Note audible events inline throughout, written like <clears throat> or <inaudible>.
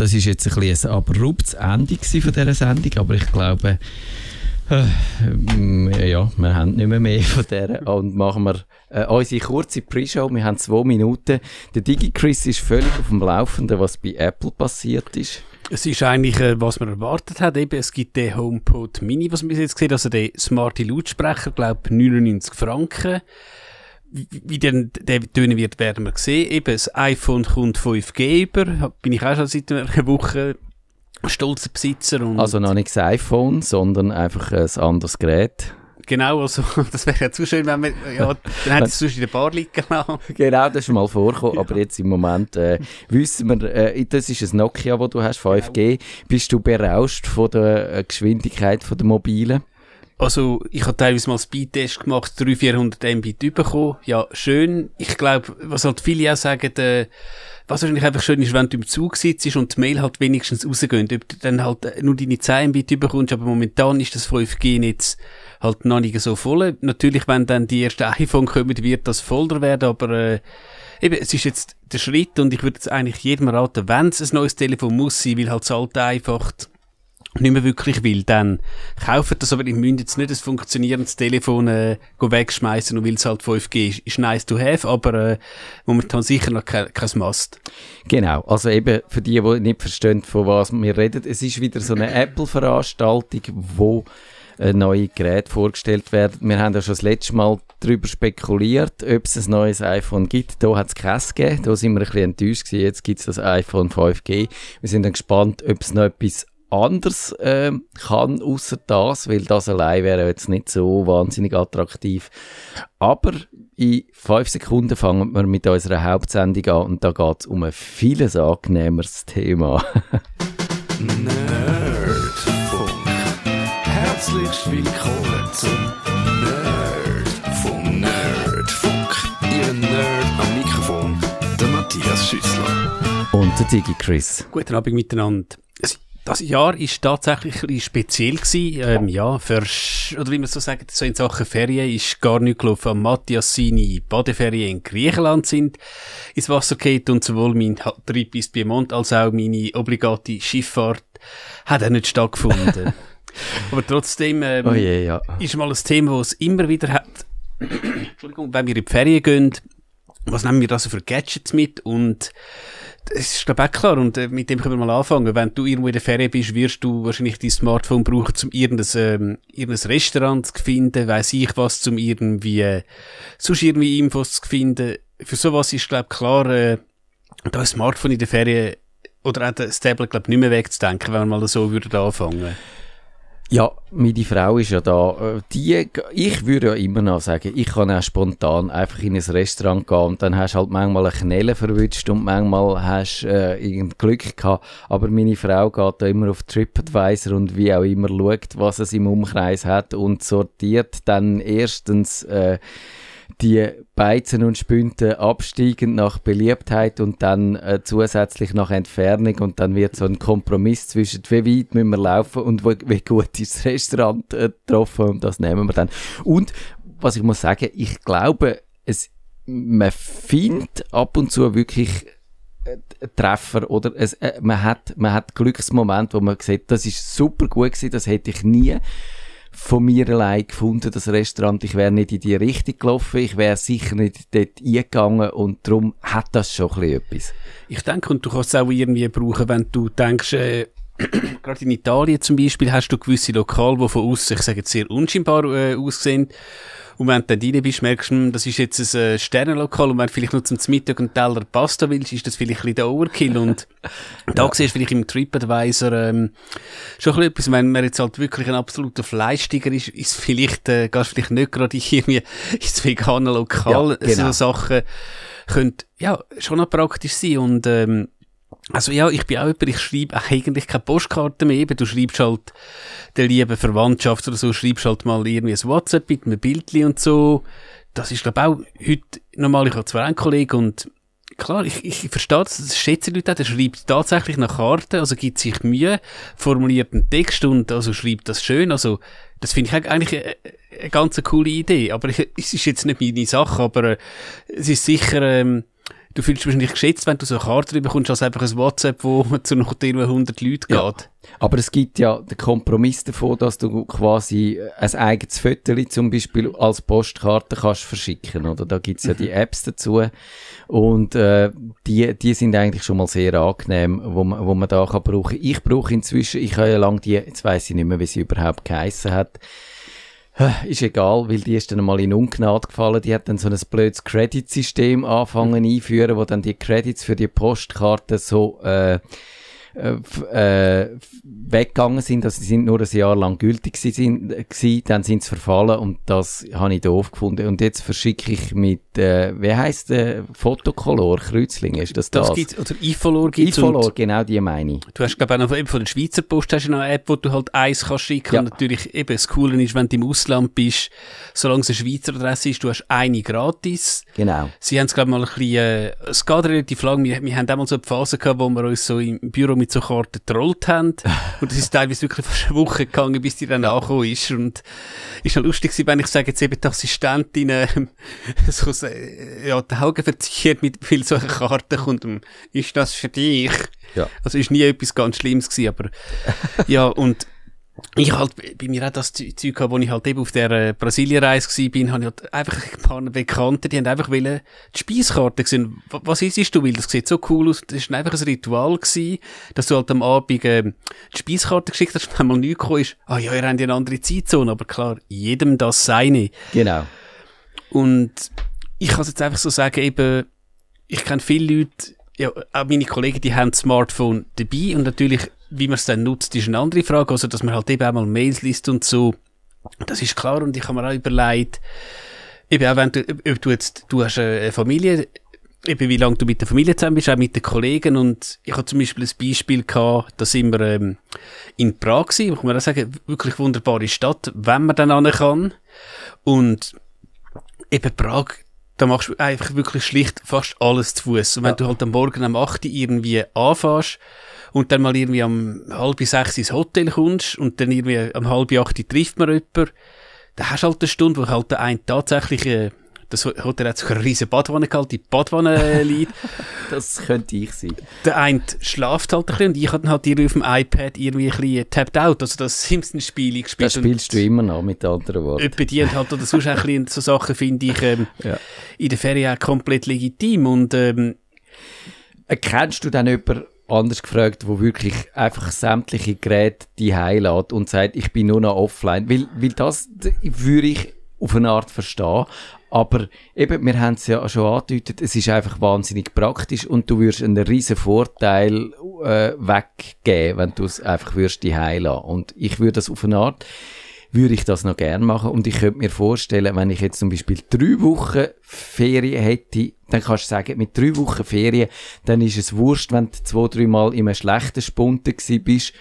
das ist jetzt ein bisschen ein abruptes Ende von dieser Sendung, aber ich glaube, äh, ja, wir haben nicht mehr mehr von der und machen wir äh, unsere kurze Pre-Show. Wir haben zwei Minuten. Der DigiChris ist völlig auf dem Laufenden, was bei Apple passiert ist. Es ist eigentlich, äh, was man erwartet hat. Eben, es gibt den HomePod Mini, was wir jetzt gesehen also den smarte Lautsprecher, glaube 99 Franken. Wie, denn der tönen wird, werden wir sehen. Eben, das iPhone kommt 5G über. Bin ich auch schon seit einer Woche stolzer Besitzer. Und also noch nicht das iPhone, sondern einfach ein anderes Gerät. Genau, also, <laughs> das wäre ja zu schön, wenn wir, ja, dann hätte es sonst in der Bar liegen lassen. <laughs> Genau, das ist mal vorgekommen, ja. <laughs> aber jetzt im Moment äh, wissen wir, äh, das ist ein Nokia, das du hast, 5G. Genau. Bist du berauscht von der äh, Geschwindigkeit von der Mobilen? Also, ich habe teilweise mal Speedtest gemacht, 300, 400 Mbit bekommen. Ja, schön. Ich glaube, was halt viele auch sagen, äh, was wahrscheinlich einfach schön ist, wenn du im Zug sitzt und die Mail halt wenigstens rausgeht, ob du dann halt nur deine 10 Mbit bekommst, aber momentan ist das 5G-Netz halt noch nicht so voll. Natürlich, wenn dann die ersten iPhone kommen, wird das voller werden, aber äh, eben, es ist jetzt der Schritt und ich würde jetzt eigentlich jedem raten, wenn es ein neues Telefon muss sein, weil halt das alte einfach nicht mehr wirklich will, dann kauft das, aber ich müsste jetzt nicht ein funktionierendes Telefon äh, wegschmeißen und weil es halt 5G ist, ist nice to have, aber äh, momentan sicher noch kein, kein Must. Genau, also eben für die, die nicht verstehen, von was wir reden, es ist wieder so eine <clears throat> Apple-Veranstaltung, wo äh, neue Geräte vorgestellt werden. Wir haben ja schon das letzte Mal darüber spekuliert, ob es ein neues iPhone gibt. Da hat es keins gegeben, da sind wir ein bisschen enttäuscht gewesen. Jetzt gibt es das iPhone 5G. Wir sind dann gespannt, ob es noch etwas anders äh, kann, außer das, weil das allein wäre jetzt nicht so wahnsinnig attraktiv. Aber in fünf Sekunden fangen wir mit unserer Hauptsendung an und da geht es um ein vieles angenehmeres Thema. Nerdfunk. Herzlich willkommen zum Nerd Nerdfunk. Ihr Nerd am Mikrofon, der Matthias Schüssler. Und der Digi Chris. Guten Abend miteinander das Jahr ist tatsächlich ein speziell gewesen. Ähm, ja, für, oder wie man so sagt, so in Sachen Ferien ist gar nicht gelaufen. Matthias seine Badeferien in Griechenland sind ins Wasser geht und sowohl mein Trip bis Piemont als auch meine obligate Schifffahrt hat auch nicht stattgefunden. <laughs> Aber trotzdem ähm, oh je, ja. ist mal ein Thema, das es immer wieder hat. <clears throat> Entschuldigung, wenn wir in die Ferien gehen, was nehmen wir da so für Gadgets mit und es ist, glaube ich, auch klar. Und äh, mit dem können wir mal anfangen. Wenn du irgendwo in der Ferien bist, wirst du wahrscheinlich dein Smartphone brauchen, um irgendein, ähm, irgendein Restaurant zu finden, weiss ich was, um irgendwie, äh, sonst irgendwie Infos zu finden. Für sowas ist, glaube ich, klar, äh, da ein Smartphone in der Ferien oder auch das Tablet, glaube ich, nicht mehr wegzudenken, wenn wir mal so würden anfangen. Ja, meine Frau ist ja da. Die, ich würde ja immer noch sagen, ich kann auch spontan einfach in ein Restaurant gehen und dann hast du halt manchmal eine Knelle verwünscht und manchmal hast du äh, Glück gehabt. Aber meine Frau geht da immer auf TripAdvisor und wie auch immer schaut, was es im Umkreis hat und sortiert dann erstens äh, die Beizen und Spünten absteigend nach Beliebtheit und dann äh, zusätzlich nach Entfernung und dann wird so ein Kompromiss zwischen wie weit müssen wir laufen und wie, wie gut ist das Restaurant äh, getroffen und das nehmen wir dann. Und was ich muss sagen, ich glaube, es, man findet ab und zu wirklich äh, Treffer oder es, äh, man hat man hat Glücksmoment, wo man sieht, das ist super gut gewesen, das hätte ich nie von mir allein gefunden, das Restaurant. Ich wäre nicht in die Richtung gelaufen, ich wäre sicher nicht dort eingegangen und darum hat das schon ein etwas. Ich denke, und du kannst es auch irgendwie brauchen, wenn du denkst, äh, <clears throat> gerade in Italien zum Beispiel hast du gewisse Lokale, die von außen, ich sage jetzt sehr unscheinbar äh, aussehen und wenn du dann rein bist, merkst du, hm, das ist jetzt ein äh, Sternenlokal und wenn du vielleicht nur zum Mittag einen Teller Pasta willst, ist das vielleicht ein bisschen der Overkill. Und <laughs> da ja. siehst du vielleicht im TripAdvisor ähm, schon ein bisschen etwas. Wenn man jetzt halt wirklich ein absoluter Fleischtiger ist, ist vielleicht, äh, gehst vielleicht nicht gerade <laughs> irgendwie ins vegane Lokal. Ja, genau. So Sachen können ja schon noch praktisch sein und ähm, also ja, ich bin auch jemand, ich schreibe eigentlich keine Postkarten mehr. Eben, du schreibst halt der lieben Verwandtschaft oder so, schreibst halt mal irgendwie ein WhatsApp mit einem Bildchen und so. Das ist, glaube ich, auch heute normal. Ich habe zwar einen Kollegen und klar, ich, ich verstehe das, das schätzen Leute auch, der schreibt tatsächlich nach Karten, also gibt sich Mühe, formuliert einen Text und also schreibt das schön. Also, das finde ich eigentlich eine, eine ganz coole Idee. Aber ich, <laughs> es ist jetzt nicht meine Sache, aber äh, es ist sicher, ähm, du fühlst dich wahrscheinlich geschätzt, wenn du so eine Karte bekommst, als einfach ein WhatsApp, wo <laughs> zu noch 100 Leuten geht. Ja. Aber es gibt ja den Kompromiss davon, dass du quasi ein eigenes Foto zum Beispiel als Postkarte kannst verschicken, oder? Da gibt's ja die mhm. Apps dazu. Und äh, die, die sind eigentlich schon mal sehr angenehm, wo man, wo man da kann brauchen. Ich brauche inzwischen, ich habe ja lange die, jetzt weiß ich nicht mehr, wie sie überhaupt geheissen hat, ist egal, weil die ist dann mal in Ungnade gefallen. Die hat dann so ein blödes Credit-System einführen, wo dann die Credits für die Postkarte so äh, äh, äh, weggegangen sind, also sie sind nur ein Jahr lang gültig gewesen, gewesen dann sind sie verfallen und das habe ich doof gefunden. Und jetzt verschicke ich mit, äh, wie heisst der, Fotokolor, Kreuzling, ist das das? Das gibt's, oder Ifolor gibt's. Ifolor, genau die meine ich. Du hast, glaube ich, auch noch von der Schweizer Post hast du noch eine App, wo du halt eins kannst schicken ja. und natürlich eben das Coole ist, wenn du im Ausland bist, solange es eine Schweizer Adresse ist, du hast eine gratis. Genau. Sie haben es, glaube ich, mal ein bisschen, äh, es geht relativ lang, wir, wir haben mal so eine Phase gehabt, wo wir uns so im Büro mit so Karten getrollt haben. <laughs> Und es ist teilweise wirklich fast eine Woche gegangen, bis die dann angekommen ist. Und ist noch lustig wenn ich sage, jetzt eben die Assistentin, <laughs> äh, so, ja, die Augen verziert mit viel solchen Karten kommt, und ist das für dich? Ja. Also ist nie etwas ganz Schlimmes gewesen, aber, ja, und, ich halt bei mir auch das Zeug gehabt, wo ich halt eben auf der äh, Brasilienreise bin, habe ich halt einfach ein paar Bekannte, die haben einfach wollen die Speiskarte gesehen. Was isst du? Weil das sieht so cool aus. Das war einfach ein Ritual gewesen, dass du halt am Abend äh, die Speiskarte geschickt hast, wenn mal nichts gekommen ist. Ah ja, ihr habt ja eine andere Zeitzone, aber klar, jedem das seine. Genau. Und ich kann jetzt einfach so sagen, eben, ich kenne viele Leute, ja, auch meine Kollegen, die haben das Smartphone dabei und natürlich wie man es dann nutzt, ist eine andere Frage. Also, dass man halt eben auch mal Mails liest und so. Das ist klar. Und ich habe mir auch überlegt, eben auch wenn du, ob du jetzt, du hast eine Familie, eben wie lange du mit der Familie zusammen bist, auch mit den Kollegen. Und ich habe zum Beispiel ein Beispiel gehabt, da sind wir ähm, in Prag gewesen. Muss auch sagen, wirklich wunderbare Stadt, wenn man dann an kann. Und eben Prag, da machst du einfach wirklich schlicht fast alles zu Fuß. Und wenn ja. du halt am Morgen um 8 Uhr irgendwie anfährst, und dann mal irgendwie am halb sechs ins Hotel kommst und dann irgendwie am halb acht trifft man jemanden, dann hast du halt eine Stunde, wo halt der eine tatsächlich, äh, das Hotel hat sich eine riesen Badwanne gehalten, die Badwanne liegt. <laughs> das könnte ich sein. Der eine schlaft halt ein bisschen und ich habe dann halt irgendwie auf dem iPad irgendwie ein bisschen tapped out, also das Simpsons-Spiel gespielt. Das spielst du immer noch, mit anderen Worten. Etwa die halt, oder sonst ein bisschen so Sachen finde ich ähm, ja. in der Ferien auch komplett legitim und ähm, Erkennst du dann jemanden, anders gefragt, wo wirklich einfach sämtliche Geräte die lässt und sagt, ich bin nur noch offline. Weil, weil das würde ich auf eine Art verstehen. Aber eben, wir haben es ja schon angedeutet, es ist einfach wahnsinnig praktisch und du würdest einen riesen Vorteil äh, weggeben, wenn du es einfach würdest die lassen. Und ich würde das auf eine Art würde ich das noch gern machen. Und ich könnte mir vorstellen, wenn ich jetzt zum Beispiel drei Wochen Ferien hätte, dann kannst du sagen, mit drei Wochen Ferien, dann ist es wurscht, wenn du zwei, drei Mal in einem schlechten Spunten bist.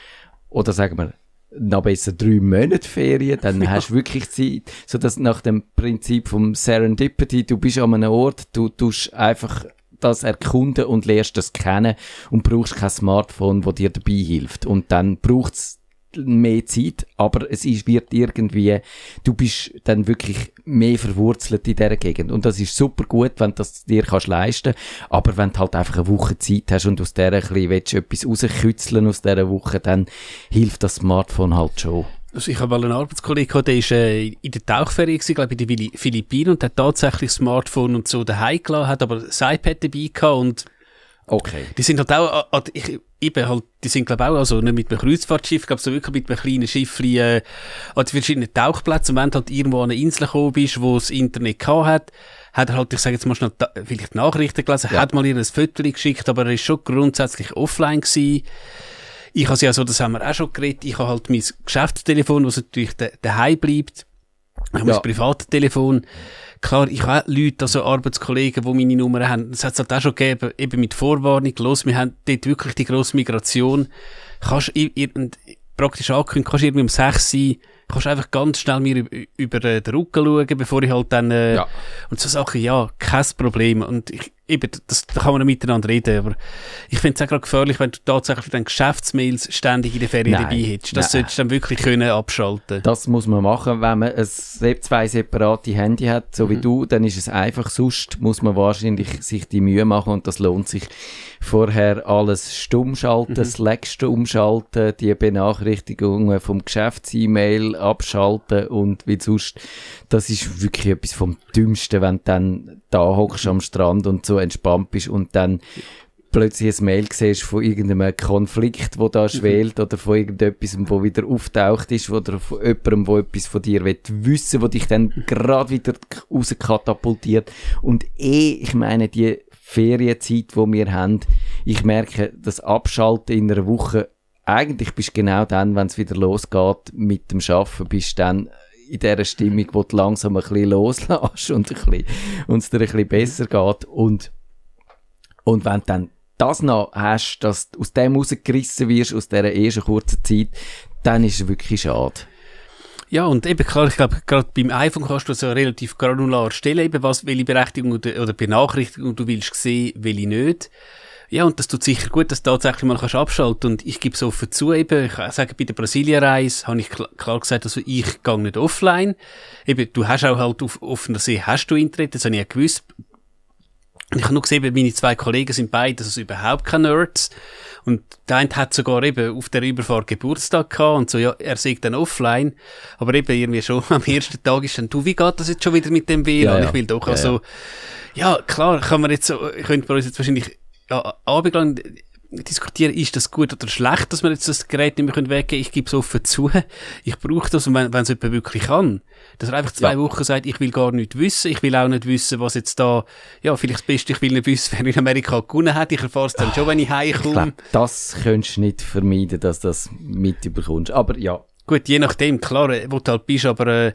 Oder sagen wir, noch besser drei Monate Ferien, dann ja. hast du wirklich Zeit, so dass nach dem Prinzip vom Serendipity, du bist an einem Ort, du tust einfach das erkunden und lernst das kennen und brauchst kein Smartphone, wo dir dabei hilft. Und dann braucht's mehr Zeit, aber es ist, wird irgendwie, du bist dann wirklich mehr verwurzelt in dieser Gegend. Und das ist super gut, wenn das dir kannst leisten aber wenn du halt einfach eine Woche Zeit hast und aus der ein bisschen etwas rauskützeln aus dieser Woche, dann hilft das Smartphone halt schon. Also ich habe mal einen Arbeitskollegen der ist äh, in der Tauchferie gewesen, glaube ich, in den Philippinen und hat tatsächlich Smartphone und so daheim gelassen, hat aber das iPad dabei gehabt und Okay. Die sind halt auch, äh, äh, ich, eben halt, die sind glaube auch, also nicht mit einem Kreuzfahrtschiff, glaube so wirklich mit einem kleinen Schiff äh, an die verschiedenen Tauchplätzen. Und wenn du halt irgendwo an eine Insel gekommen bist, wo das Internet gehabt hat, hat er halt, ich sage jetzt mal schnell, vielleicht Nachrichten gelesen, ja. hat mal ihr ein Foto geschickt, aber er ist schon grundsätzlich offline gewesen. Ich habe ja so, das haben wir auch schon geredet, ich habe halt mein Geschäftstelefon, was natürlich daheim bleibt. Ich habe ja. mein privates Telefon. Klar, ich habe Leute, also Arbeitskollegen, die meine Nummer haben. Das hat es halt auch schon gegeben, eben mit Vorwarnung. Los, wir haben dort wirklich die grosse Migration. Kannst, ich, praktisch angekündigt, kannst du irgendwie um 6 sein, kannst einfach ganz schnell mir über, über äh, den Rücken schauen, bevor ich halt dann, äh, Ja. und so Sachen, ja, kein Problem. Und ich, eben, das, da kann man miteinander reden, aber ich finde es auch gerade gefährlich, wenn du tatsächlich dann Geschäftsmails ständig in der Ferien Nein, dabei hättest. Das nein. solltest du dann wirklich können abschalten. Das muss man machen, wenn man ein, zwei separate Handy hat, so wie Mhm. du, dann ist es einfach. Sonst muss man wahrscheinlich sich die Mühe machen und das lohnt sich. Vorher alles stumm schalten, Mhm. Slack stumm schalten, die Benachrichtigungen vom Geschäfts-E-Mail abschalten und wie sonst. Das ist wirklich etwas vom Dümmsten, wenn du dann da hockst am Strand und so entspannt bist und dann plötzlich ein Mail siehst von irgendeinem Konflikt, wo da schwelt, oder von irgendetwas, wo wieder auftaucht ist, oder von jemandem, wo etwas von dir will wissen, wo dich dann gerade wieder rauskatapultiert. Und eh, ich meine, die Ferienzeit, wo wir haben, ich merke, das Abschalten in einer Woche, eigentlich bist du genau dann, wenn es wieder losgeht mit dem Schaffen, bist du dann in dieser Stimmung, wo du langsam ein bisschen loslässt und, ein bisschen, es dir ein bisschen besser geht. Und und wenn du dann das noch hast, dass du aus dem rausgerissen wirst, aus dieser ersten kurzen Zeit, dann ist es wirklich schade. Ja, und eben klar, ich glaube, gerade beim iPhone kannst du so relativ granular stellen, eben was, welche Berechtigung oder, oder Benachrichtigung du willst sehen, welche nicht. Ja, und das tut sicher gut, dass du tatsächlich mal kannst abschalten Und ich gebe es offen zu, eben, ich sage, bei der Brasilienreise habe ich klar, klar gesagt, also ich gehe nicht offline. Eben, du hast auch halt auf offener See, hast du Internet, das habe ich ja gewusst. Ich habe nur gesehen, meine zwei Kollegen sind beide also überhaupt keine Nerds. Und der eine hat sogar eben auf der Überfahrt Geburtstag gehabt und so, ja, er sieht dann offline. Aber eben irgendwie schon am ersten Tag ist dann, du, wie geht das jetzt schon wieder mit dem WLAN? Ja, ja. Ich will doch Ja, also, ja, klar, kann man jetzt so, könnte man uns jetzt wahrscheinlich, ja, abendlang diskutieren, ist das gut oder schlecht, dass wir jetzt das Gerät nicht mehr können weggeben Ich gebe es offen zu. Ich brauche das und wenn, wenn es jemand wirklich kann, dass er einfach zwei Ja. Wochen sagt, ich will gar nicht wissen, ich will auch nicht wissen, was jetzt da, ja, vielleicht das Beste, ich will nicht wissen, <laughs> wer in Amerika gewonnen hat. Ich erfahre es dann schon, wenn ich Ich heimkomme. glaube, das könntest du nicht vermeiden, dass du das mitbekommst. Aber ja, Gut, je nachdem, klar, äh, wo du halt bist, aber äh,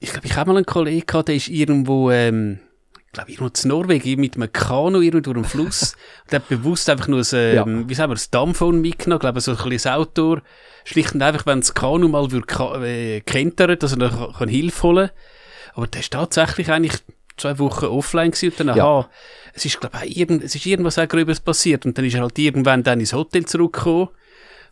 ich glaube, ich habe mal einen Kollegen gehabt, der ist irgendwo, ähm, ich glaube, irgendwo in Norwegen mit einem Kanu irgendwo durch den Fluss <laughs> und hat bewusst einfach nur ein, ähm, wie sagen wir, ein Dampfhorn mitgenommen, glaube so ein kleines Auto, schlicht und einfach, wenn das Kanu mal würde äh, kentern, dass er dann kann- Hilfe holen Aber der ist tatsächlich eigentlich zwei Wochen offline gewesen und dann, Ja. aha, es ist, glaube ich, irgend, es ist irgendwas auch Gröbes passiert und dann ist er halt irgendwann dann ins Hotel zurückgekommen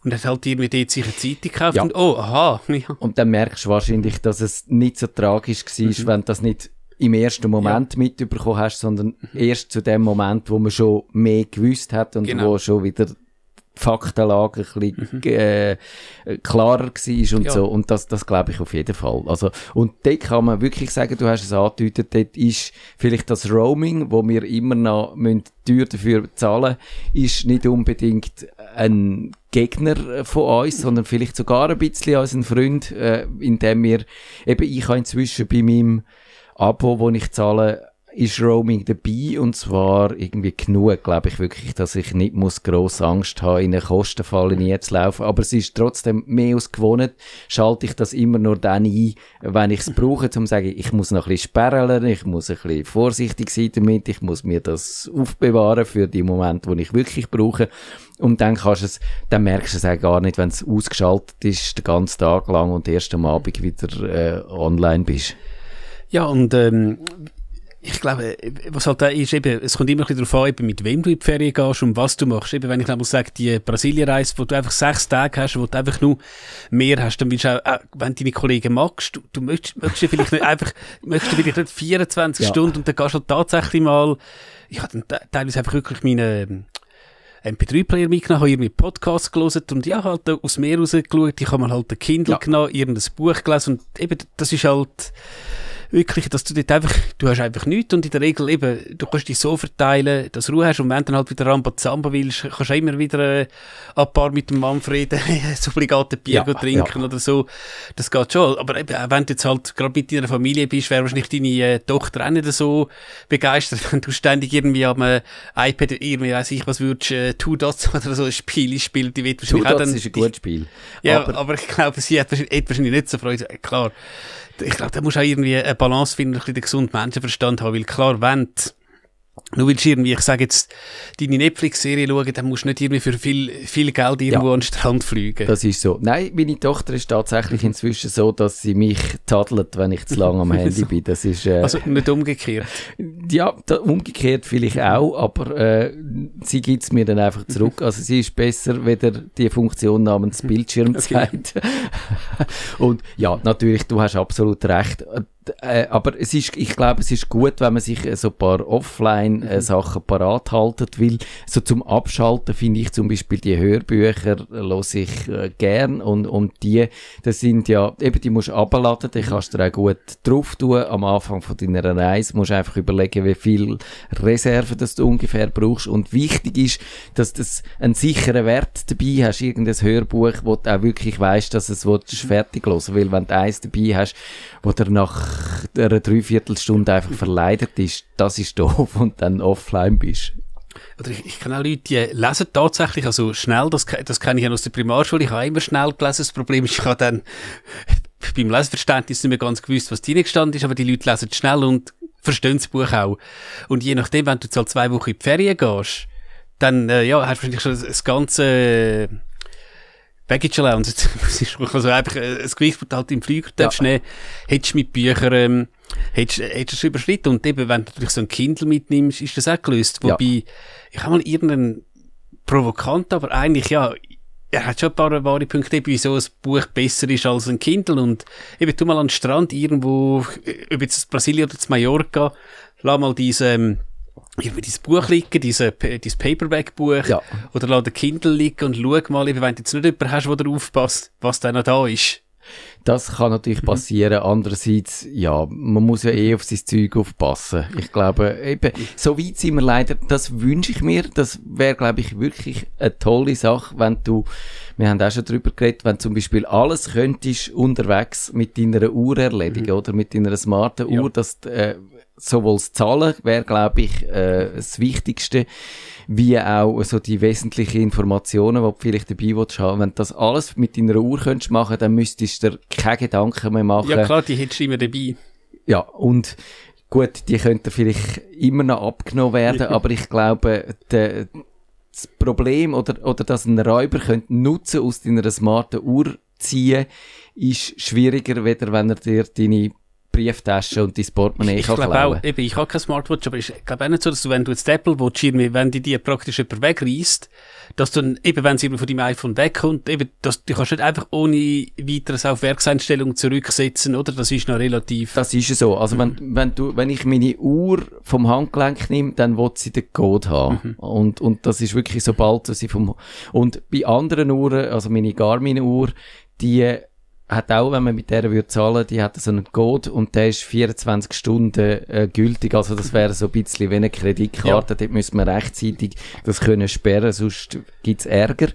und hat halt irgendwie dort sich eine Zeitung gekauft Ja. und, oh, aha, <laughs> ja. und dann merkst du wahrscheinlich, dass es nicht so tragisch war, Mhm. wenn das nicht im ersten Moment mitbekommen hast, sondern erst zu dem Moment, wo man schon mehr gewusst hat und Genau. wo schon wieder die Faktenlage ein bisschen äh, klarer war und Ja. so. Und das, das glaube ich auf jeden Fall. Also, und dort kann man wirklich sagen, du hast es angedeutet, dort ist vielleicht das Roaming, wo wir immer noch müssen teuer dafür zahlen, ist nicht unbedingt ein Gegner von uns, sondern vielleicht sogar ein bisschen als ein Freund, äh, indem wir, eben ich habe inzwischen bei meinem Abo, wo ich zahle, ist Roaming dabei und zwar irgendwie genug, glaube ich wirklich, dass ich nicht muss gross Angst haben, in eine Kostenfalle zu laufen. Aber es ist trotzdem mehr als gewohnt, schalte ich das immer nur dann ein, wenn ich es brauche, um zu sagen, ich muss noch ein bisschen sperren, ich muss ein bisschen vorsichtig sein damit, ich muss mir das aufbewahren für die Momente, wo ich wirklich brauche. Und dann kannst es, dann merkst du es auch gar nicht, wenn es ausgeschaltet ist, den ganzen Tag lang und erst am Abend wieder äh, online bist. Ja, und ähm, ich glaube, was halt da ist, eben, es kommt immer ein bisschen darauf an, eben, mit wem du in die Ferien gehst und was du machst. Eben, wenn ich mal sage, die Brasilienreise, wo du einfach sechs Tage hast, wo du einfach nur mehr hast, dann willst du auch, auch wenn du deine Kollegen magst, du, du möchtest, möchtest ja vielleicht nicht einfach, <laughs> möchtest du vielleicht nicht 24 Ja. Stunden und dann gehst du halt tatsächlich mal, ich habe dann te- teilweise einfach wirklich meine, ähm, MP3-Player mitgenommen, habe irgendwie Podcasts gelesen und ja, halt aus Meer rausgeschaut, ich habe mal halt ein Kindle Ja. genommen, irgendein Buch gelesen und eben, das ist halt wirklich, dass du dort einfach, du hast einfach nichts und in der Regel eben, du kannst dich so verteilen, dass du Ruhe hast und wenn du dann halt wieder Rambazamba willst, kannst du immer wieder äh, ein paar mit dem Manfred <laughs> das obligate Bier Ja, trinken oder so, das geht schon, aber eben, wenn du jetzt halt gerade mit deiner Familie bist, wäre wahrscheinlich deine äh, Tochter auch nicht so begeistert, <laughs> wenn du ständig irgendwie am äh, iPad irgendwie, weiss ich, was würdest, äh, Two Dots <laughs> oder so ein Spiel spielen, die wird Two wahrscheinlich auch Dots ist ein gutes Spiel. ja, aber aber, ich glaube, sie hat wahrscheinlich, hat wahrscheinlich nicht so Freude. Äh, Klar, ich glaube, da musst du auch irgendwie eine Balance finden, ein bisschen den gesunden Menschenverstand haben, weil klar, wenn du nur willst du irgendwie, ich sage jetzt, deine Netflix-Serie schauen, dann musst du nicht irgendwie für viel, viel Geld irgendwo ja, an den Strand fliegen. Das ist so. Nein, meine Tochter ist tatsächlich inzwischen so, dass sie mich tadelt, wenn ich zu lange am <laughs> Handy bin. Das ist, äh, also nicht umgekehrt? <laughs> Ja, da, umgekehrt vielleicht auch, aber äh, sie gibt es mir dann einfach zurück. <laughs> Also sie ist besser, weder die Funktion namens Bildschirmzeit. Okay. Und ja, natürlich, du hast absolut recht äh, aber es ist, ich glaube, es ist gut, wenn man sich äh, so ein paar Offline-Sachen mhm. parat haltet, weil so zum Abschalten finde ich zum Beispiel die Hörbücher los ich äh, gern und, und die, das sind ja, eben die musst du abladen, die mhm. kannst du auch gut drauf tun am Anfang von deiner Reise, musst einfach überlegen, wie viel Reserve das du ungefähr brauchst und wichtig ist, dass du einen sicheren Wert dabei hast, irgendein Hörbuch, wo du auch wirklich weißt, dass es mhm. fertig hören weil wenn du eins dabei hast, wo du nach einer Dreiviertelstunde einfach verleidet ist, das ist doof und dann offline bist. Oder ich, ich kenne auch Leute, die lesen tatsächlich, also schnell, das, das kenne ich ja aus der Primarschule, ich habe immer schnell gelesen, das Problem ist, ich habe dann <laughs> beim Leseverständnis nicht mehr ganz gewusst, was drin gestanden ist, aber die Leute lesen schnell und verstehen das Buch auch. Und je nachdem, wenn du jetzt halt zwei Wochen in die Ferien gehst, dann, äh, ja, hast du wahrscheinlich schon das ganze, Baggage Allowance, <laughs> es ist also einfach ein Gewicht, das du halt im Flieger ja. darfst nehmen, hättest mit Büchern, ähm, hättest, hättest du überschritten. Und eben, wenn du natürlich so ein Kindle mitnimmst, ist das auch gelöst. Wobei, ja. ich habe mal irgendeinen provokant, aber eigentlich, ja, er hat schon ein paar wahre Punkte, wieso ein Buch besser ist als ein Kindle. Und eben, tu mal an den Strand irgendwo, ob jetzt Brasilien oder Mallorca, lass mal diese, ähm, irgendwie dein Buch liegen, diese, dein Paperback-Buch, ja. oder lass den Kindle liegen und schau mal, wenn du jetzt nicht jemanden hast, der aufpasst, was da noch da ist. Das kann natürlich mhm. passieren. Andererseits, ja, man muss ja eh auf sein Zeug aufpassen. Ich glaube, eben, so weit sind wir leider, das wünsche ich mir. Das wäre, glaube ich, wirklich eine tolle Sache, wenn du, wir haben auch schon darüber geredet, wenn zum Beispiel alles könntest unterwegs mit deiner Uhr erledigen, mhm. oder mit deiner smarten Uhr, ja. dass, äh, sowohl das Zahlen wäre, glaube ich, äh, das Wichtigste, wie auch so die wesentlichen Informationen, die du vielleicht dabei willst haben. Wenn du das alles mit deiner Uhr könntest machen, dann müsstest du dir keine Gedanken mehr machen. Ja klar, die hättest du immer dabei. Ja, und gut, die könnten vielleicht immer noch abgenommen werden, aber ich glaube, der, das Problem oder, oder dass ein Räuber könnte Nutzen aus deiner smarten Uhr ziehen, ist schwieriger, weder wenn er dir deine Brieftasche und dein Portemonnaie ich, ich glaube auch, eben, ich habe kein Smartwatch, aber ich glaube auch nicht so, dass du, wenn du jetzt Apple Watch irgendwie, wenn die dir praktisch jemand wegreißt, dass du dann, eben, wenn sie von deinem iPhone wegkommt, eben, dass, du kannst nicht einfach ohne weiteres auf Werkseinstellungen zurücksetzen, oder? Das ist noch relativ. Das ist so. Also, mhm. wenn, wenn du, wenn ich meine Uhr vom Handgelenk nehme, dann will sie den Code haben. Mhm. Und, und das ist wirklich sobald sie vom, und bei anderen Uhren, also meine Garmin-Uhr, die hat auch, wenn man mit der würde zahlen, die hat so einen Code und der ist 24 Stunden äh, gültig. Also das wäre so ein bisschen wie eine Kreditkarte. Ja. Dort müssen wir rechtzeitig das können sperren, sonst gibt's Ärger.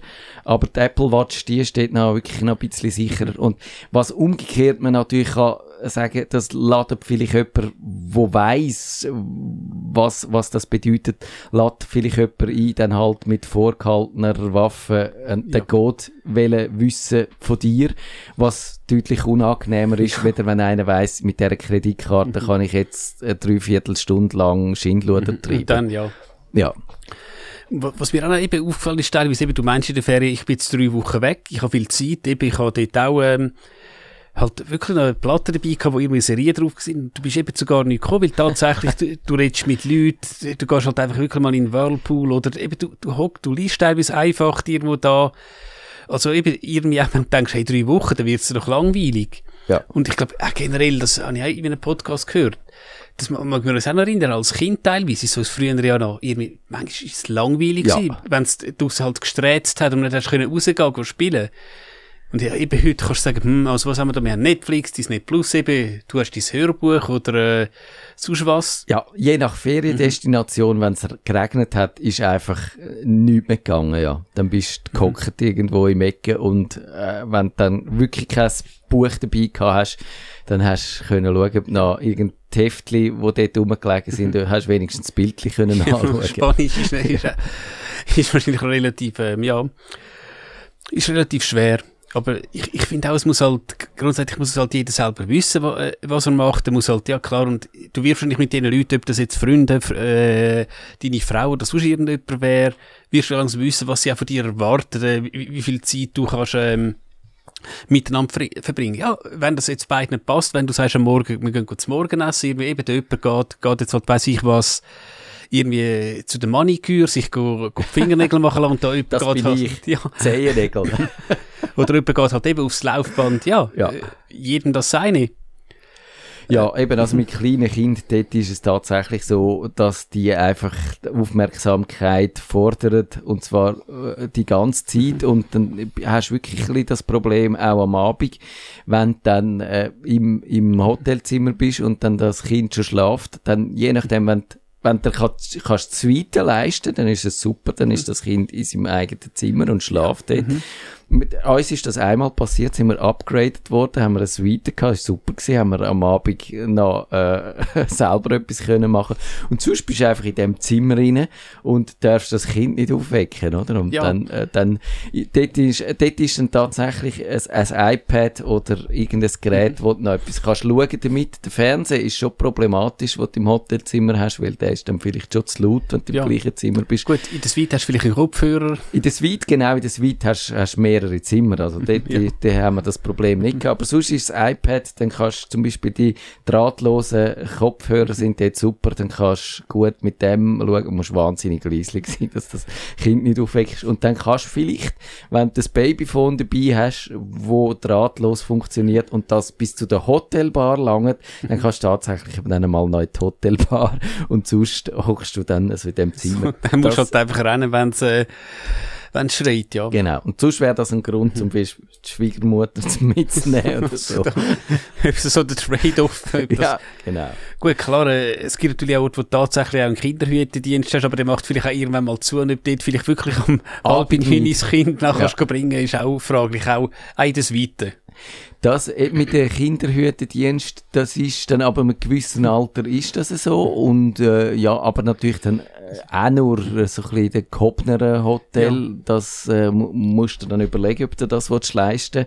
Aber die Apple Watch, die steht noch wirklich noch ein bisschen sicherer. Und was umgekehrt man natürlich kann sagen, das ladet vielleicht jemand, wo weiss, was, was das bedeutet, lädt vielleicht jemand ein, dann halt mit vorgehaltener Waffe äh, den ja. Code wissen von dir, was deutlich unangenehmer ist, weder wenn einer weiss, mit dieser Kreditkarte mhm. kann ich jetzt eine Dreiviertelstunde lang Schindluder mhm. treiben. Und dann, ja. Ja. Was mir auch eben aufgefallen ist, teilweise eben, du meinst in der Ferien, ich bin jetzt drei Wochen weg, ich habe viel Zeit, eben, ich habe dort auch, ähm, halt wirklich noch eine Platte dabei gehabt, wo irgendwie Serien drauf sind. Du bist eben zu gar nicht gekommen, weil tatsächlich du, du redest mit Leuten, du gehst halt einfach wirklich mal in den Whirlpool oder eben du, du hockst, du liest teilweise einfach irgendwo da. Also eben irgendwie, wenn du denkst, hey, drei Wochen, dann wird's doch langweilig. Ja. Und ich glaube, äh, generell, das habe ich auch in einem Podcast gehört. Das mag man uns auch noch erinnern, als Kind teilweise, so es früher ja noch, irgendwie, manchmal ist es langweilig ja. gewesen, wenn es halt gesträzt hat und nicht hast können rausgehen, gehen spielen. Und ja, eben heute kannst du sagen, hm, also was haben wir da? Wir haben Netflix, Disney Plus eben, du hast dein Hörbuch oder äh, sonst was. Ja, je nach Feriendestination, mhm. wenn es geregnet hat, ist einfach äh, nichts mehr gegangen, ja. Dann bist du mhm. gehockt irgendwo im Ecke und äh, wenn du dann wirklich kein Buch dabei gehabt hast, dann hast du können schauen, ob noch irgendein Heftli, die dort rumgelegen sind, mhm. <laughs> hast wenigstens das Bildchen können anschauen. Spanisch ist, ist, <laughs> ist wahrscheinlich relativ, ähm, ja, ist relativ schwer. Aber ich, ich finde auch, es muss halt, grundsätzlich muss es halt jeder selber wissen, äh, was er macht. Er muss halt, ja klar, und du wirst wahrscheinlich mit diesen Leuten, ob das jetzt Freunde, äh, deine Frau oder sonst irgendjemand wäre, wirst du langsam wissen, was sie auch von dir erwarten, äh, wie, wie viel Zeit du kannst, ähm, miteinander ver- verbringen. Ja, wenn das jetzt beiden nicht passt, wenn du sagst am Morgen, wir gehen zum Morgenessen, irgendwie eben jemand geht, geht jetzt halt, weiss ich was, irgendwie zu der Maniküre, sich go, go die Fingernägel machen lassen und da jemand Das geht bin halt, ich. <laughs> ja, Zehennägel. <laughs> oder jemand geht halt eben aufs Laufband, ja, Ja. Äh, jedem das seine. Ja, eben, also mit kleinen Kindern, dort ist es tatsächlich so, dass die einfach Aufmerksamkeit fordern, und zwar äh, die ganze Zeit, und dann hast du wirklich das Problem auch am Abend, wenn du dann äh, im, im Hotelzimmer bist und dann das Kind schon schlaft, dann je nachdem, wenn du wenn du kannst, kannst die Suite leisten, dann ist es super, dann ist das Kind in seinem eigenen Zimmer und schlaft dort. Mit uns ist das einmal passiert, sind wir upgraded worden, haben wir eine Suite gehabt, ist super gewesen, haben wir am Abend noch äh, <laughs> selber etwas können machen und sonst bist du einfach in dem Zimmer rein und darfst das Kind nicht aufwecken, oder? Und Ja. dann, äh, dann, dort ist, dort ist dann tatsächlich ein, ein iPad oder irgendein Gerät, wo du noch etwas kannst schauen damit. Der Fernseher ist schon problematisch, was du im Hotelzimmer hast, weil der ist dann vielleicht schon zu laut, wenn du Ja. im gleichen Zimmer bist. Gut, in der Suite hast du vielleicht einen Kopfhörer. In der Suite, genau, in der Suite hast du mehrere Zimmer. Also dort, <laughs> Ja. die, die haben wir das Problem nicht gehabt. Aber sonst ist das iPad, dann kannst du zum Beispiel die drahtlosen Kopfhörer sind dort super, dann kannst du gut mit dem schauen, du musst wahnsinnig leislich sein, dass das Kind nicht aufweckst. Und dann kannst du vielleicht, wenn du das Babyphone dabei hast, wo drahtlos funktioniert und das bis zu der Hotelbar langt, dann kannst du tatsächlich eben dann mal noch in die Hotelbar <laughs> und sonst hockst du dann also in dem Zimmer. <laughs> Dann musst du halt einfach rennen, wenn es äh, wenn's schreit, ja. Genau. Und sonst wäre das ein Grund, zum <laughs> Beispiel die Schwiegermutter mitzunehmen oder <laughs> so. so der Trade-off. <laughs> ja, genau. Gut, klar, äh, es gibt natürlich auch Orte, wo du tatsächlich auch einen Kinderhütendienst hast, aber der macht vielleicht auch irgendwann mal zu und ob dort vielleicht wirklich am hin ins Kind nachher Ja. bringen, ist auch fraglich, auch auch in der Weite. Das äh, mit dem Kinderhütendienst, das ist dann ab einem gewissen Alter ist das so und äh, ja, aber natürlich dann äh, auch nur so ein bisschen den gehobenen Hotel, das äh, mu- musst du dann überlegen, ob du das willst leisten.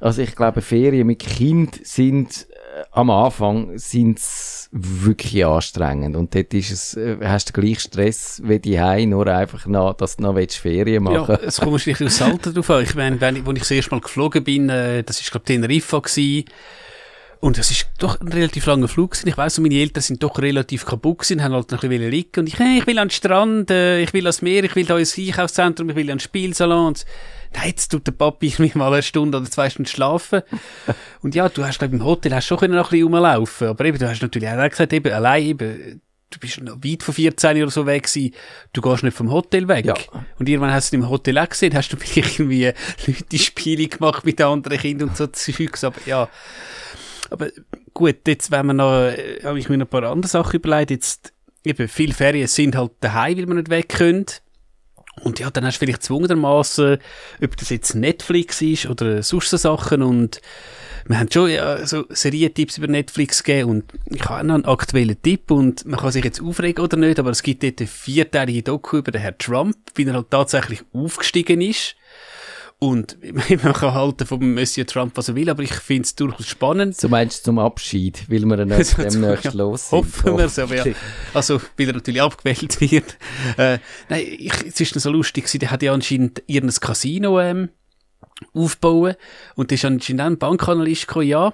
Also ich glaube, Ferien mit Kind sind äh, am Anfang sind's wirklich anstrengend und dort ist es, äh, hast du gleich Stress wie die nur einfach noch, dass du noch willst Ferien machen Ja, es kommt wahrscheinlich aufs Alter drauf an. Ich meine, wenn ich, als ich das erste Mal geflogen bin, äh, das ist, glaube ich, Teneriffa gewesen. Und das ist doch ein relativ langer Flug gewesen. Ich weiss, meine Eltern sind doch relativ kaputt gewesen, haben halt noch ein bisschen liegen. Und ich, hey, ich will an den Strand, äh, ich will ans Meer, ich will da ins Einkaufszentrum, ich will an den Spielsalon. Und nein, jetzt tut der Papi <laughs> irgendwie mal eine Stunde oder zwei Stunden schlafen. Und ja, du hast, glaube im Hotel hast schon können noch ein bisschen rumlaufen. Aber eben, du hast natürlich auch gesagt, eben, allein eben, du bist noch weit von 14 oder so weg gewesen. Du gehst nicht vom Hotel weg. Ja. Und irgendwann hast du im Hotel auch gesehen, hast du <laughs> vielleicht irgendwie Leute Spiele gemacht mit anderen Kindern und so Zeugs. Aber ja. Aber gut, jetzt, wenn wir noch, äh, habe ich mir noch ein paar andere Sachen überlegt. Jetzt, eben, viele Ferien sind halt daheim, weil wir nicht weg können. Und ja, dann hast du vielleicht zwungenermaßen, ob das jetzt Netflix ist oder sonst so Sachen. Und wir haben schon ja, so Serientipps über Netflix gegeben. Und ich habe noch einen aktuellen Tipp. Und man kann sich jetzt aufregen oder nicht, aber es gibt dort eine vierteilige Doku über den Herrn Trump, wie er halt tatsächlich aufgestiegen ist. Und <laughs> man kann halten vom Monsieur Trump, was er will, aber ich finde es durchaus spannend. Du meinst zum Abschied, weil wir dann <laughs> demnächst Ja, los sind. Hoffen wir so, ja. Also, weil er natürlich abgewählt wird. <laughs> Äh, nein, ich, es ist so lustig gewesen, der hat ja anscheinend irgendein Casino, ähm, aufbauen. Und da ist anscheinend auch ein Bankanalyst gekommen, ja.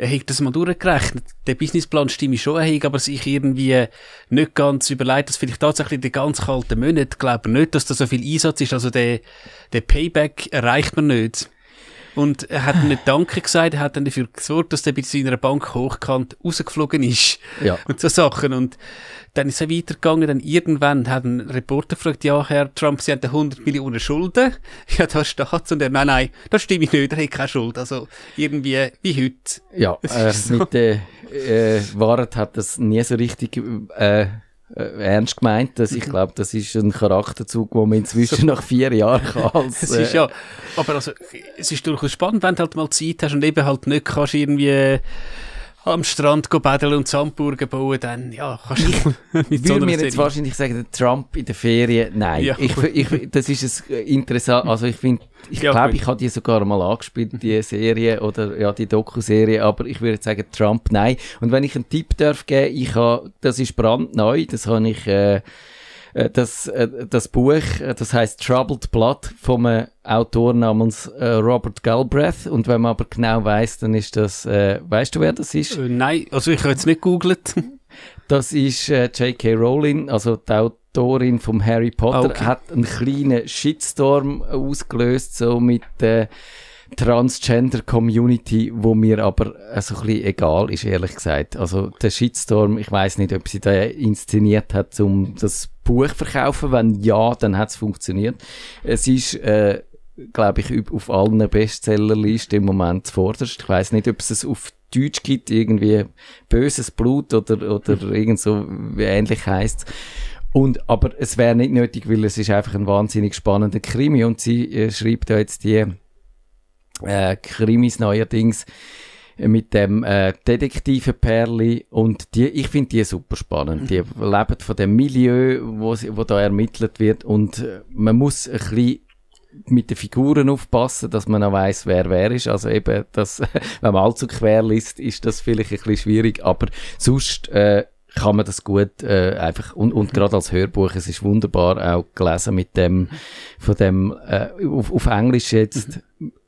Hat das mal durchgerechnet. Der Businessplan stimmt schon, er hat aber sich irgendwie nicht ganz überlegt, dass vielleicht tatsächlich den ganz kalten Monaten, glaube ich nicht, dass da so viel Einsatz ist. Also der, der Payback erreicht man nicht. Und er hat nicht Danke gesagt, er hat dann dafür gesorgt, dass der bei seiner Bank hochkant rausgeflogen ist. Ja. Und so Sachen. Und dann ist er weitergegangen, dann irgendwann hat ein Reporter gefragt, ja, Herr Trump, Sie haben 100 Millionen Schulden. <laughs> Ja, da steht's. Und er, nein, nein, das stimmt nicht, er hat keine Schuld. Also, irgendwie, wie heute. Ja, Es äh, ist so. mit der äh, Wahrheit hat das nie so richtig äh, ernst gemeint. Dass ich glaube, das ist ein Charakterzug, den man inzwischen <laughs> nach vier Jahren kann als, Es äh, ist ja, aber also, es ist durchaus spannend, wenn du halt mal Zeit hast und eben halt nicht kannst irgendwie am Strand baden und Sandburgen bauen, dann, ja, kannst du Ich <laughs> würde mir jetzt wahrscheinlich sagen, Trump in der Ferien, nein. Ja. Ich, ich, das ist ein interessant, also ich finde, ich ja, glaube, ich habe die sogar mal angespielt, die Serie oder ja, die Doku-Serie, aber ich würde sagen, Trump, nein. Und wenn ich einen Tipp darf geben, ich habe, das ist brandneu, das habe ich, äh, äh, das, äh, das Buch, äh, das heißt Troubled Blood vom Autor namens Robert Galbraith. Und wenn man aber genau weiß, dann ist das, äh, weißt du, wer das ist? Äh, nein, also ich habe jetzt nicht googelt. <laughs> Das ist äh, J.K. Rowling, also die Autorin vom Harry Potter, okay. hat einen kleinen Shitstorm ausgelöst, so mit äh, Transgender-Community, wo mir aber äh, so ein bisschen egal ist, ehrlich gesagt. Also der Shitstorm, ich weiß nicht, ob sie da inszeniert hat, um das Buch zu verkaufen. Wenn ja, dann hat es funktioniert. Es ist, äh, glaube ich, auf allen Bestsellerlisten im Moment zuvorderst. Ich weiß nicht, ob es es auf Deutsch gibt, irgendwie böses Blut oder, oder irgend so ähnlich heißt. Und, aber es wäre nicht nötig, weil es ist einfach ein wahnsinnig spannender Krimi und sie äh, schreibt da jetzt die äh, Krimis neuerdings mit dem äh, Detektive Perli und die, ich finde die super spannend. Die leben von dem Milieu, wo, sie, wo da ermittelt wird und äh, man muss ein bisschen mit den Figuren aufpassen, dass man auch weiß, wer wer ist. Also eben, das, <laughs> wenn man allzu quer liest, ist das vielleicht ein bisschen schwierig, aber sonst äh, kann man das gut äh, einfach und, und gerade als Hörbuch, es ist wunderbar auch gelesen mit dem von dem äh, auf, auf Englisch jetzt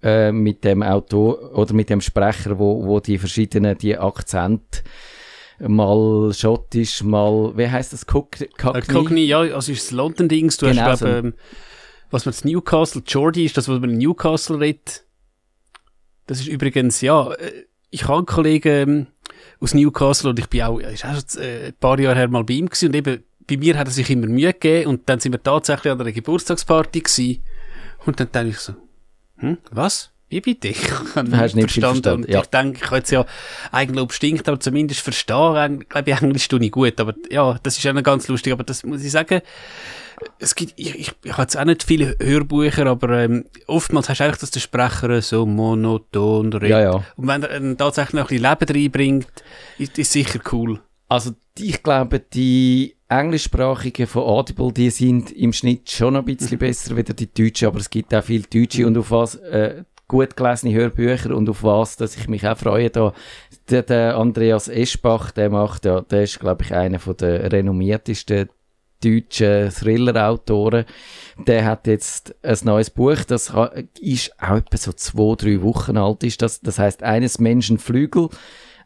äh, mit dem Autor oder mit dem Sprecher, wo, wo die verschiedenen die Akzent mal schottisch, mal wie heißt das Cockney? Cockney, ja, also ist das London Dings. Du genau hast so. ähm, was man das Newcastle Geordie ist, das was man in Newcastle redet. Das ist übrigens ja, äh, ich habe einen Kollegen ähm, aus Newcastle und ich bin auch, ist auch schon äh, ein paar Jahre her mal bei ihm gewesen und eben bei mir hat er sich immer Mühe gegeben und dann sind wir tatsächlich an einer Geburtstagsparty gewesen und dann denke ich so, hm, was? Wie bitte? Ich habe nicht verstanden. verstanden. Ja. Ich denke, ich habe jetzt ja Eigenlob stinkt, aber zumindest verstehen. Ich glaube, Englisch tue ich gut. Aber ja, das ist noch ganz lustig. Aber das muss ich sagen, es gibt, ich, ich, ich habe jetzt auch nicht viele Hörbücher, aber ähm, oftmals hast du eigentlich, dass der Sprecher so monoton redet. Ja, ja. Und wenn er ähm, tatsächlich noch ein bisschen Leben reinbringt, ist, ist sicher cool. Also ich glaube, die englischsprachigen von Audible, die sind im Schnitt schon ein bisschen besser wie die deutschen, aber es gibt auch viele deutsche und auf was äh, gut gelesene Hörbücher und auf was, dass ich mich auch freue. Da, der, der Andreas Eschbach, der macht ja, der ist glaube ich einer von der renommiertesten deutschen Thriller-Autoren. Der hat jetzt ein neues Buch, das ist auch etwa so zwei, drei Wochen alt ist. Das, das heißt eines Menschen Flügel.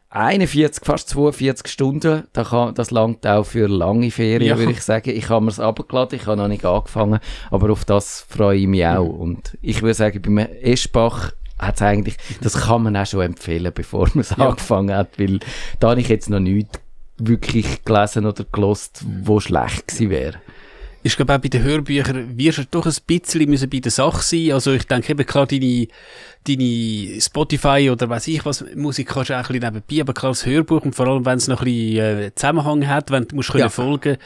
41, fast 42 Stunden, das, kann, das langt auch für lange Ferien, ja. würde ich sagen. Ich habe mir es abgeladen, ich habe noch nicht angefangen, aber auf das freue ich mich auch. Und ich würde sagen, beim Eschbach hat es eigentlich, das kann man auch schon empfehlen, bevor man es ja. angefangen hat, weil da habe ich jetzt noch nichts wirklich gelesen oder gelost, wo schlecht gewesen wäre. Ich glaube auch bei den Hörbüchern wirst du doch ein bisschen müssen bei der Sache sein. Also ich denke eben klar, deine, deine Spotify oder weiß ich was, Musik kannst du auch ein bisschen nebenbei, aber klar das Hörbuch und vor allem, wenn es noch ein bisschen äh, Zusammenhang hat, wenn du musst ja. folgen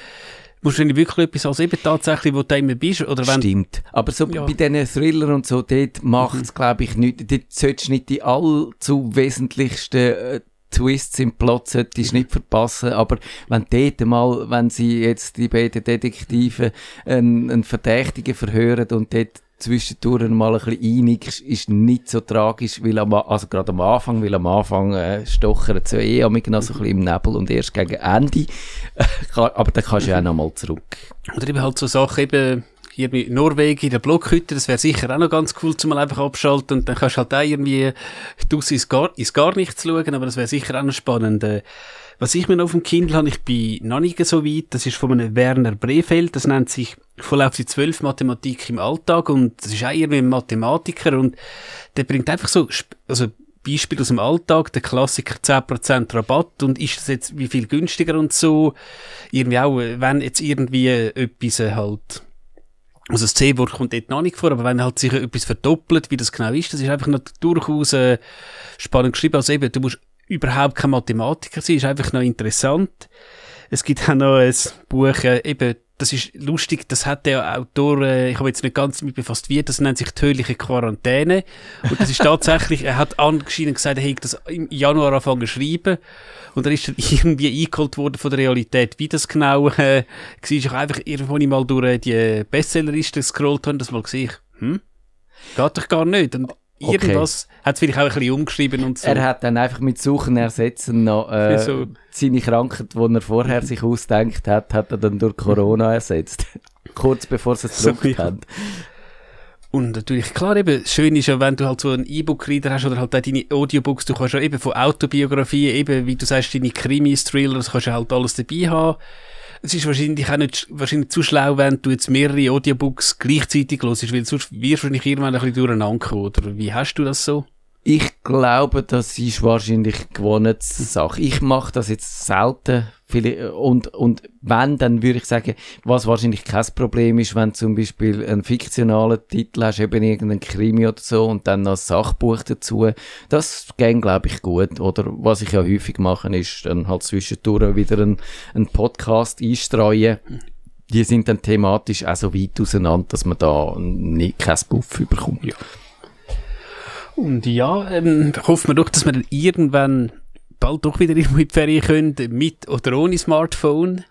Musst du wirklich etwas als eben tatsächlich, wo du immer bist? Oder wenn Stimmt. Aber so ja. bei diesen Thriller und so, dort macht es, mhm. glaube ich, nicht, dort solltest du nicht die allzu wesentlichsten äh, Twists im Plot solltest du nicht verpassen, aber wenn dort mal, wenn sie jetzt die beiden Detektive einen, einen Verdächtigen verhören und dort zwischendurch mal ein bisschen einig ist nicht so tragisch, weil am, also gerade am Anfang, weil am Anfang äh, stochern sie eh noch so ein bisschen im Nebel und erst gegen Ende, <laughs> aber dann kannst du ja auch noch mal zurück. Oder eben halt so Sachen eben, in Norwegen, in der Blockhütte, das wäre sicher auch noch ganz cool, zum mal einfach abschalten und dann kannst du halt auch irgendwie draussen ins Gar, ins Gar nichts schauen, aber das wäre sicher auch noch spannend. Äh, was ich mir noch auf dem Kindle habe, ich bin noch nicht so weit, das ist von einem Werner Brefeld, das nennt sich voll auf die zwölf Mathematik im Alltag und das ist auch irgendwie ein Mathematiker und der bringt einfach so, also Beispiel aus dem Alltag, der Klassiker 10% Rabatt und ist das jetzt wie viel günstiger und so, irgendwie auch, wenn jetzt irgendwie etwas halt also das C-Wort kommt dort noch nicht vor, aber wenn halt sich etwas verdoppelt, wie das genau ist, das ist einfach noch durchaus äh, spannend geschrieben. Also eben, du musst überhaupt kein Mathematiker sein, ist einfach noch interessant. Es gibt auch noch ein Buch, äh, eben das ist lustig, das hat der Autor, äh, ich habe jetzt nicht ganz damit befasst, wie, das nennt sich tödliche Quarantäne. Und das ist tatsächlich, er hat angeschieden gesagt, er hätte das im Januar angefangen zu schreiben. Und dann ist <laughs> er irgendwie eingeholt worden von der Realität, wie das genau äh, war. Ich einfach irgendwo mal durch äh, die Bestsellerliste gescrollt habe, das mal gesehen, hm? Geht doch gar nicht. Und Okay. Irgendwas hat es vielleicht auch ein bisschen umgeschrieben und so. Er hat dann einfach mit Suchen ersetzen noch äh, so. seine Krankheit, die er vorher sich ausdenkt hat, hat er dann durch Corona ersetzt. <laughs> Kurz bevor sie es gedruckt so, haben. Und natürlich, klar, eben, schön ist ja, wenn du halt so einen E-Book-Reader hast oder halt auch deine Audiobooks, du kannst ja eben von Autobiografien, eben, wie du sagst, deine Krimis, Thrillers, kannst du halt alles dabei haben. Es ist wahrscheinlich auch nicht wahrscheinlich zu schlau, wenn du jetzt mehrere Audiobooks gleichzeitig hörst, weil sonst wirst du wahrscheinlich irgendwann ein bisschen durcheinander kommen, oder wie hast du das so? Ich glaube, das ist wahrscheinlich gewonnen Sache. Ich mache das jetzt selten. Und, und wenn, dann würde ich sagen, was wahrscheinlich kein Problem ist, wenn zum Beispiel einen fiktionalen Titel hast, eben irgendeinen Krimi oder so, und dann noch ein Sachbuch dazu. Das geht, glaube ich, gut. Oder was ich ja häufig mache, ist dann halt zwischendurch wieder einen, einen Podcast einstreuen die sind dann thematisch auch so weit auseinander, dass man da nicht kein Buff überkommt. Ja. Und ja, ähm, hoffen wir doch, dass wir dann irgendwann bald doch wieder in die Ferien können, mit oder ohne Smartphone.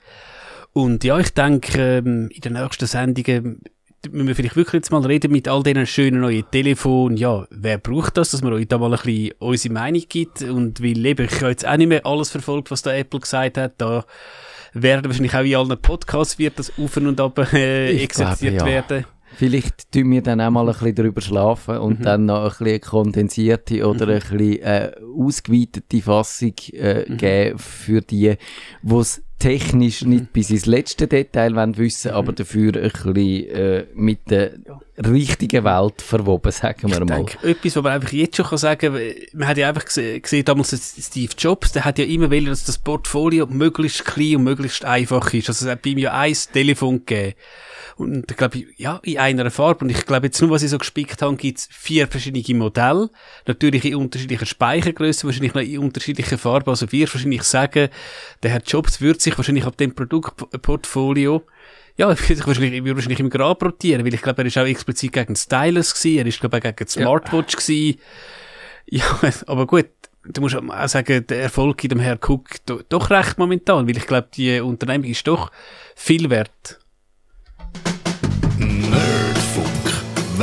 Und ja, ich denke, ähm, in den nächsten Sendungen müssen wir vielleicht wirklich jetzt mal reden mit all diesen schönen neuen Telefonen. Ja, wer braucht das, dass man euch da mal ein bisschen unsere Meinung gibt? Und weil eben, ich habe jetzt auch nicht mehr alles verfolgt, was da Apple gesagt hat. Da werden wahrscheinlich auch in allen Podcasts wird das auf und ab äh, exerziert glaube, ja. werden. Vielleicht tun wir dann auch mal ein bisschen darüber schlafen und mhm. dann noch ein bisschen eine kondensierte oder mhm. ein bisschen äh, ausgeweitete Fassung äh, mhm. geben für die, die es technisch nicht mhm. bis ins letzte Detail wollen wissen, aber mhm. dafür ein bisschen äh, mit der richtigen Welt verwoben, sagen wir ich mal. Denke, etwas, was man einfach jetzt schon sagen kann, man hat ja einfach gesehen, gesehen damals Steve Jobs, der hat ja immer wollen, dass das Portfolio möglichst klein und möglichst einfach ist. Also es hat bei ihm ja ein Telefon gegeben. Und ich glaube, ja, in einer Farbe. Und ich glaube, jetzt nur, was ich so gespickt habe, gibt es vier verschiedene Modelle. Natürlich in unterschiedlichen Speichergrößen, wahrscheinlich noch in unterschiedlichen Farben. Also wir wahrscheinlich sagen, der Herr Jobs würde sich wahrscheinlich ab dem Produktportfolio ja, er würde wahrscheinlich, würde wahrscheinlich im Grab rotieren, weil ich glaube, er ist auch explizit gegen Stylus gewesen, er ist, glaube ich, gegen die Smartwatch ja. gewesen. Ja, <laughs> aber gut, du musst auch sagen, der Erfolg in dem Herr Cook doch recht momentan, weil ich glaube, die Unternehmung ist doch viel wert.